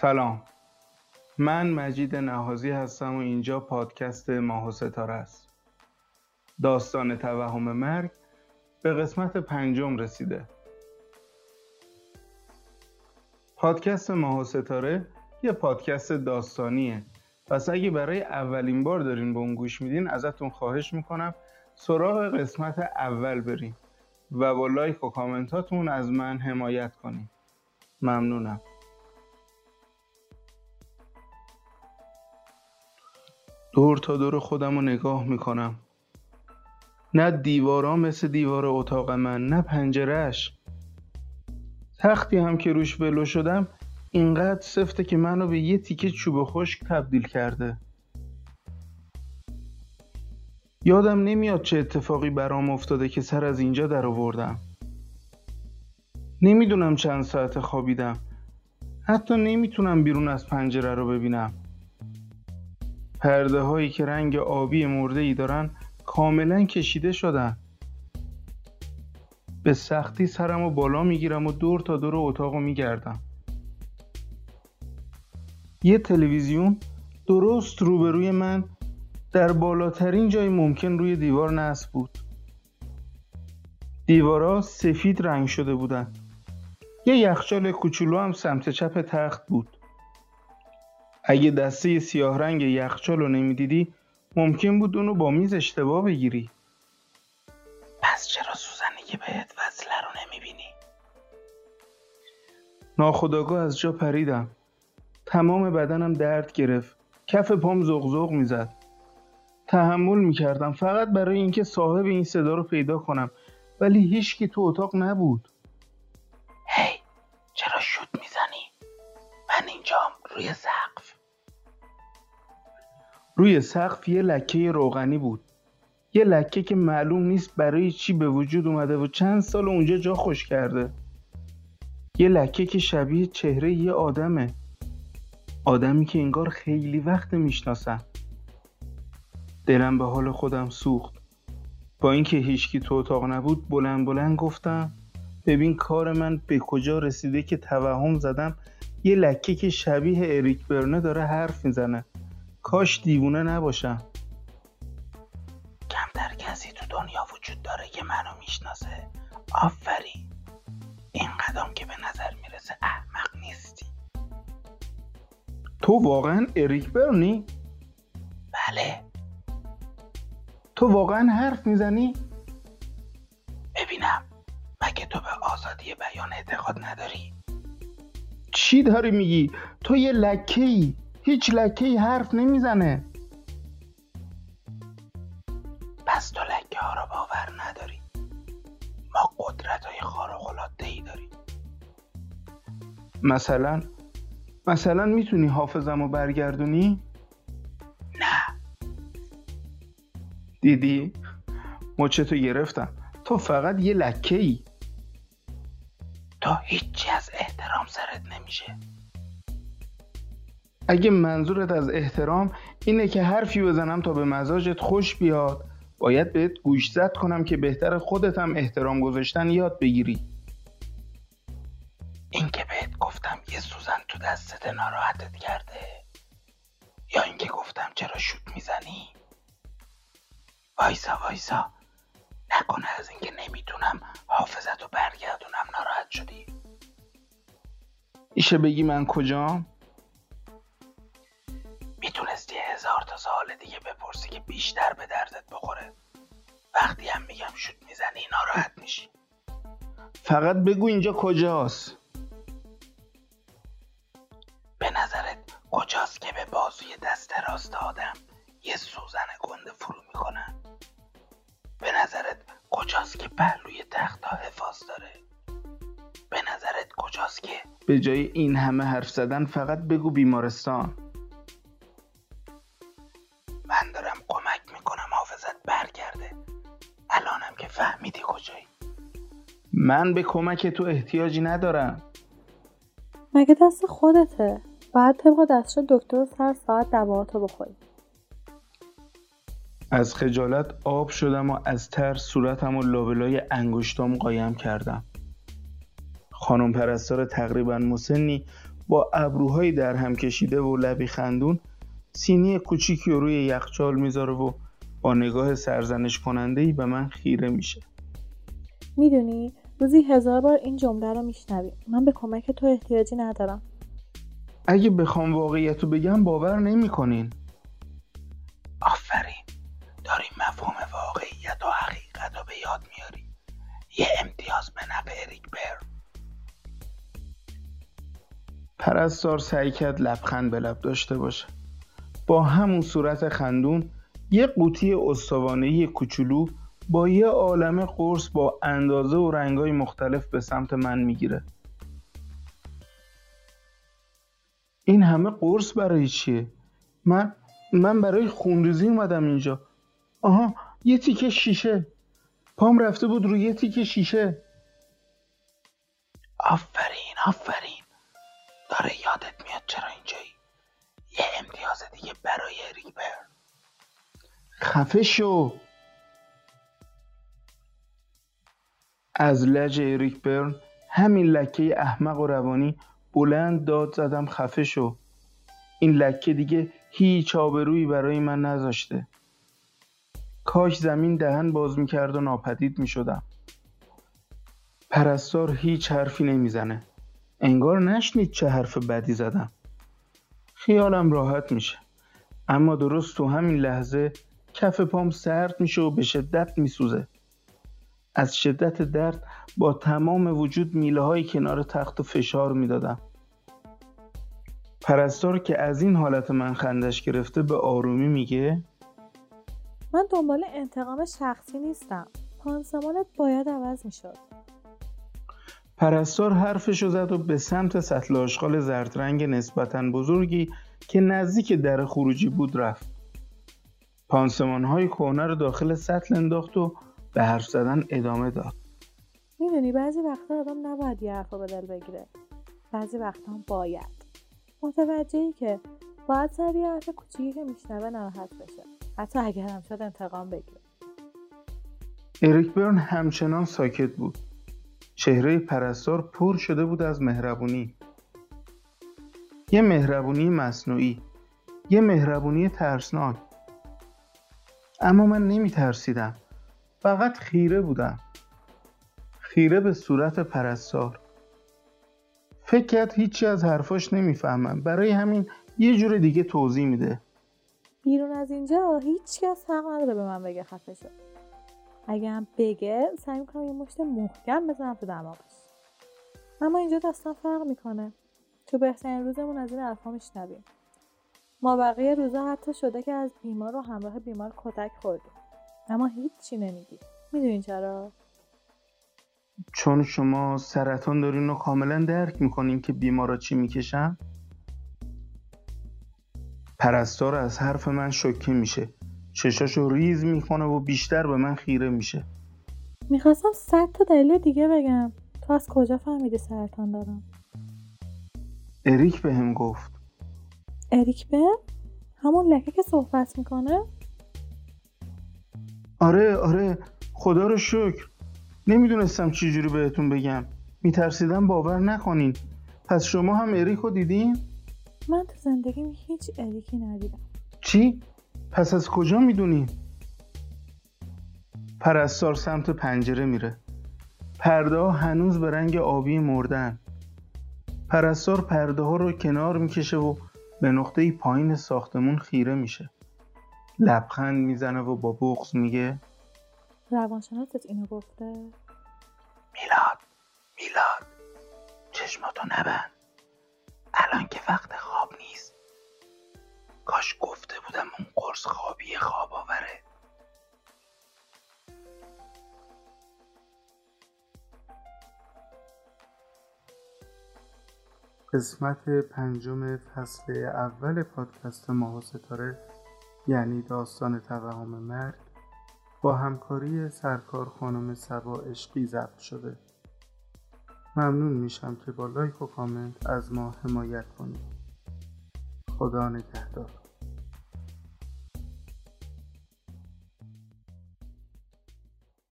سلام. من مجید نهازی هستم و اینجا پادکست ماه و ستاره است. داستان توهم مرگ به قسمت پنجم رسیده. پادکست ماه و ستاره یه پادکست داستانیه. پس اگه برای اولین بار دارین به اون گوش میدین ازتون خواهش می‌کنم سراغ قسمت اول بریم و با لایک و کامنتاتون از من حمایت کنین. ممنونم. دور تا دور خودم رو نگاه می‌کنم. نه دیوارا مثل دیوار اتاق من نه پنجرهش تختی هم که روش ولو شدم اینقدر سفته که منو به یه تیکه چوب خشک تبدیل کرده. یادم نمیاد چه اتفاقی برام افتاده که سر از اینجا در آوردم. نمی‌دونم چند ساعت خوابیدم. حتی نمی‌تونم بیرون از پنجره رو ببینم. پرده هایی که رنگ آبی مرده ای دارن کاملا کشیده شدن. به سختی سرم و بالا می‌گیرم و دور تا دور اتاق رو میگردم. یه تلویزیون درست روبروی من در بالاترین جای ممکن روی دیوار نصب بود. دیوارا سفید رنگ شده بودن. یه یخچال کوچولو هم سمت چپ تخت بود. اگه دسته سیاه رنگ یخچال رو نمی‌دیدی ممکن بود اونو با میز اشتباه بگیری. پس چرا سوزنی که بهت وصله رو نمی‌بینی؟ ناخداگاه از جا پریدم. تمام بدنم درد گرفت. کف پام زغزغ می‌زد. تحمل می‌کردم. فقط برای اینکه صاحب این صدا رو پیدا کنم. ولی هیچکی تو اتاق نبود. هی چرا شوت می‌زنی؟ من اینجام روی سقف روی سقف یه لکه روغنی بود. یه لکه که معلوم نیست برای چی به وجود اومده و چند سال اونجا جا خوش کرده. یه لکه که شبیه چهره یه آدمه. آدمی که انگار خیلی وقت می‌شناسم دلم به حال خودم سوخت. با اینکه هیچکی تو اتاق نبود بلند بلند گفتم ببین کار من به کجا رسیده که توهم زدم؟ یه لکه که شبیه اریک برنه داره حرف می‌زنه. کاش دیوونه نباشم کمتر کسی تو دنیا وجود داره که منو می‌شناسه آفرین این قدم که به نظر می‌رسه احمق نیستی تو واقعا اریک برنی؟ بله تو واقعا حرف می‌زنی؟ ببینم مگه تو به آزادی بیان اعتقاد نداری؟ چی داری میگی؟ تو یه لکه ای هیچ لکه ای حرف نمی‌زنه. پس تو لکه ها رو باور نداری. ما قدرت های خارق العاده ای داریم. مثلا مثلا می‌تونی حافظم رو برگردونی؟ نه. دیدی؟ مچتو گرفتم. تو فقط یه لکه ای تو هیچی از احترام سرت نمیشه. اگه منظورت از احترام اینه که حرفی بزنم تا به مزاجت خوش بیاد باید بهت گوشزد کنم که بهتر خودت هم احترام گذاشتن یاد بگیری. این که بهت گفتم یه سوزن تو دستت ناراحتت کرده یا اینکه گفتم چرا شوت می‌زنی؟ وایسا وایسا. نکنه از اینکه نمی‌تونم حافظت رو برگردونم ناراحت شدی. ایشه بگی من کجام؟ که بیشتر به دردت بخوره. وقتی هم میگم شوت می‌زنی ناراحت میشی. فقط بگو اینجا کجاست. به نظرت کجاست که به بازوی دست راست آدم یه سوزن گنده فرو می‌کنن به نظرت کجاست که پهلوی تخت حفاظ داره؟ به نظرت کجاست که به جای این همه حرف زدن فقط بگو بیمارستان. فهمیدی کجایی؟ من به کمک تو احتیاجی ندارم. مگه دست خودته؟ باید طبق دستش دکتر سر ساعت دواهاتو بخوری. از خجالت آب شدم و از ترس صورتم و لابلای انگشتام قایم کردم. خانم پرستار تقریبا مسنی با ابروهایی در هم کشیده و لبی خندون سینی کوچیکی روی یخچال می‌ذاره و با نگاه سرزنش کننده ای به من خیره میشه. می‌دونی روزی هزار بار این جمله رو میشنوی. من به کمک تو احتیاجی ندارم. اگه بخوام واقعیت رو بگم باور نمی‌کنین. آفرین. داری مفهوم واقعیت و حقیقت رو به یاد میاری یه امتیاز به نفع اریک بر پرستار سعی کرد لبخند به لب داشته باشه. با همون صورت خندون یه قوطی استوانهی کوچولو با یه عالم قرص با اندازه و رنگای مختلف به سمت من می‌گیره. این همه قرص برای چیه؟ من من برای خونریزی اومدم اینجا. آها یه تیکه شیشه. پام رفته بود روی یه تیکه شیشه. آفرین آفرین. داره یادت میاد چرا اینجایی؟ یه امتیاز دیگه برای ریبر خفه شو. از لج اریک برن همین لکه احمق و روانی بلند داد زدم خفه شو. این لکه دیگه هیچ آبرویی برای من نذاشته. کاش زمین دهن باز می‌کرد و ناپدید می‌شدم. پرستار هیچ حرفی نمی‌زنه. انگار نشنید چه حرف بدی زدم. خیالم راحت میشه. اما درست تو همین لحظه کف پام سرد میشه و به شدت میسوزه. از شدت درد با تمام وجود میله های کنار تخت و فشار می‌دادم. پرستار که از این حالت من خندش گرفته به آرومی میگه من دنبال انتقام شخصی نیستم. پانسمانت باید عوض می‌شد. پرستار حرفشو زد و به سمت سطل آشغال زردرنگ نسبتا بزرگی که نزدیک در خروجی بود رفت. پانسمان های کهنه رو داخل سطل انداخت و به حرف زدن ادامه داد. می‌دونی بعضی وقتا آدم نباید یه حرف به دل بگیره. بعضی وقتا هم باید. متوجهی که باید سر یه حرف کوچیکی که میشنوه ناراحت بشه. حتی اگر هم شد انتقام بگیره. اریک برن همچنان ساکت بود. چهره پرستار پر شده بود از مهربونی. یه مهربونی مصنوعی. یه مهربونی ترسناک. اما من نمی ترسیدم فقط خیره بودم. خیره به صورت پرستار. فکر کرد هیچی از حرفاش نمی‌فهمم. برای همین یه جور دیگه توضیح میده. بیرون از اینجا هیچ کس حق نداره به من بگه خفه شد اگه هم بگه سعی می‌کنم یه مشت محکم بزنم تو دماغش. اما اینجا داستان فرق می‌کنه. تو بهترین روزمون از این حرفا میشنویم. ما بقیه روزا حتی شده که از بیمار و همراه بیمار کتک خوردیم. اما هیچی نمیگی. می‌دونین چرا؟ چون شما سرطان دارین و کاملا درک می‌کنین که بیمارا چی می‌کشن؟ پرستار از حرف من شوکه میشه. چشاشو ریز می‌کنه و بیشتر به من خیره میشه. می‌خواستم صد تا دلیل دیگه بگم. تو از کجا فهمیدی سرطان دارم؟ اریک به هم گفت. اریک به همون لکه که صحبت می‌کنه؟ آره آره خدا رو شکر. نمی‌دونستم چی جوری بهتون بگم. میترسیدم باور نکنین. پس شما هم اریک رو دیدین؟ من تو زندگیم هیچ اریکی ندیدم. چی؟ پس از کجا می‌دونین؟ پرستار سمت پنجره میره. پرده ها هنوز به رنگ آبی مردن. پرستار پرده ها رو کنار می‌کشه و به نقطه پایین ساختمون خیره میشه. لبخند می‌زنه و با بغز میگه روانشناست اینو گفته؟ میلاد میلاد چشماتو نبند. الان که وقت خواب نیست. کاش گفته قسمت پنجم فصل اول پادکست ماها ستاره یعنی داستان توهم مرگ با همکاری سرکار خانم سبا عشقی ضبط شده. ممنون میشم که با لایک و کامنت از ما حمایت کنید. خدا نگهدار.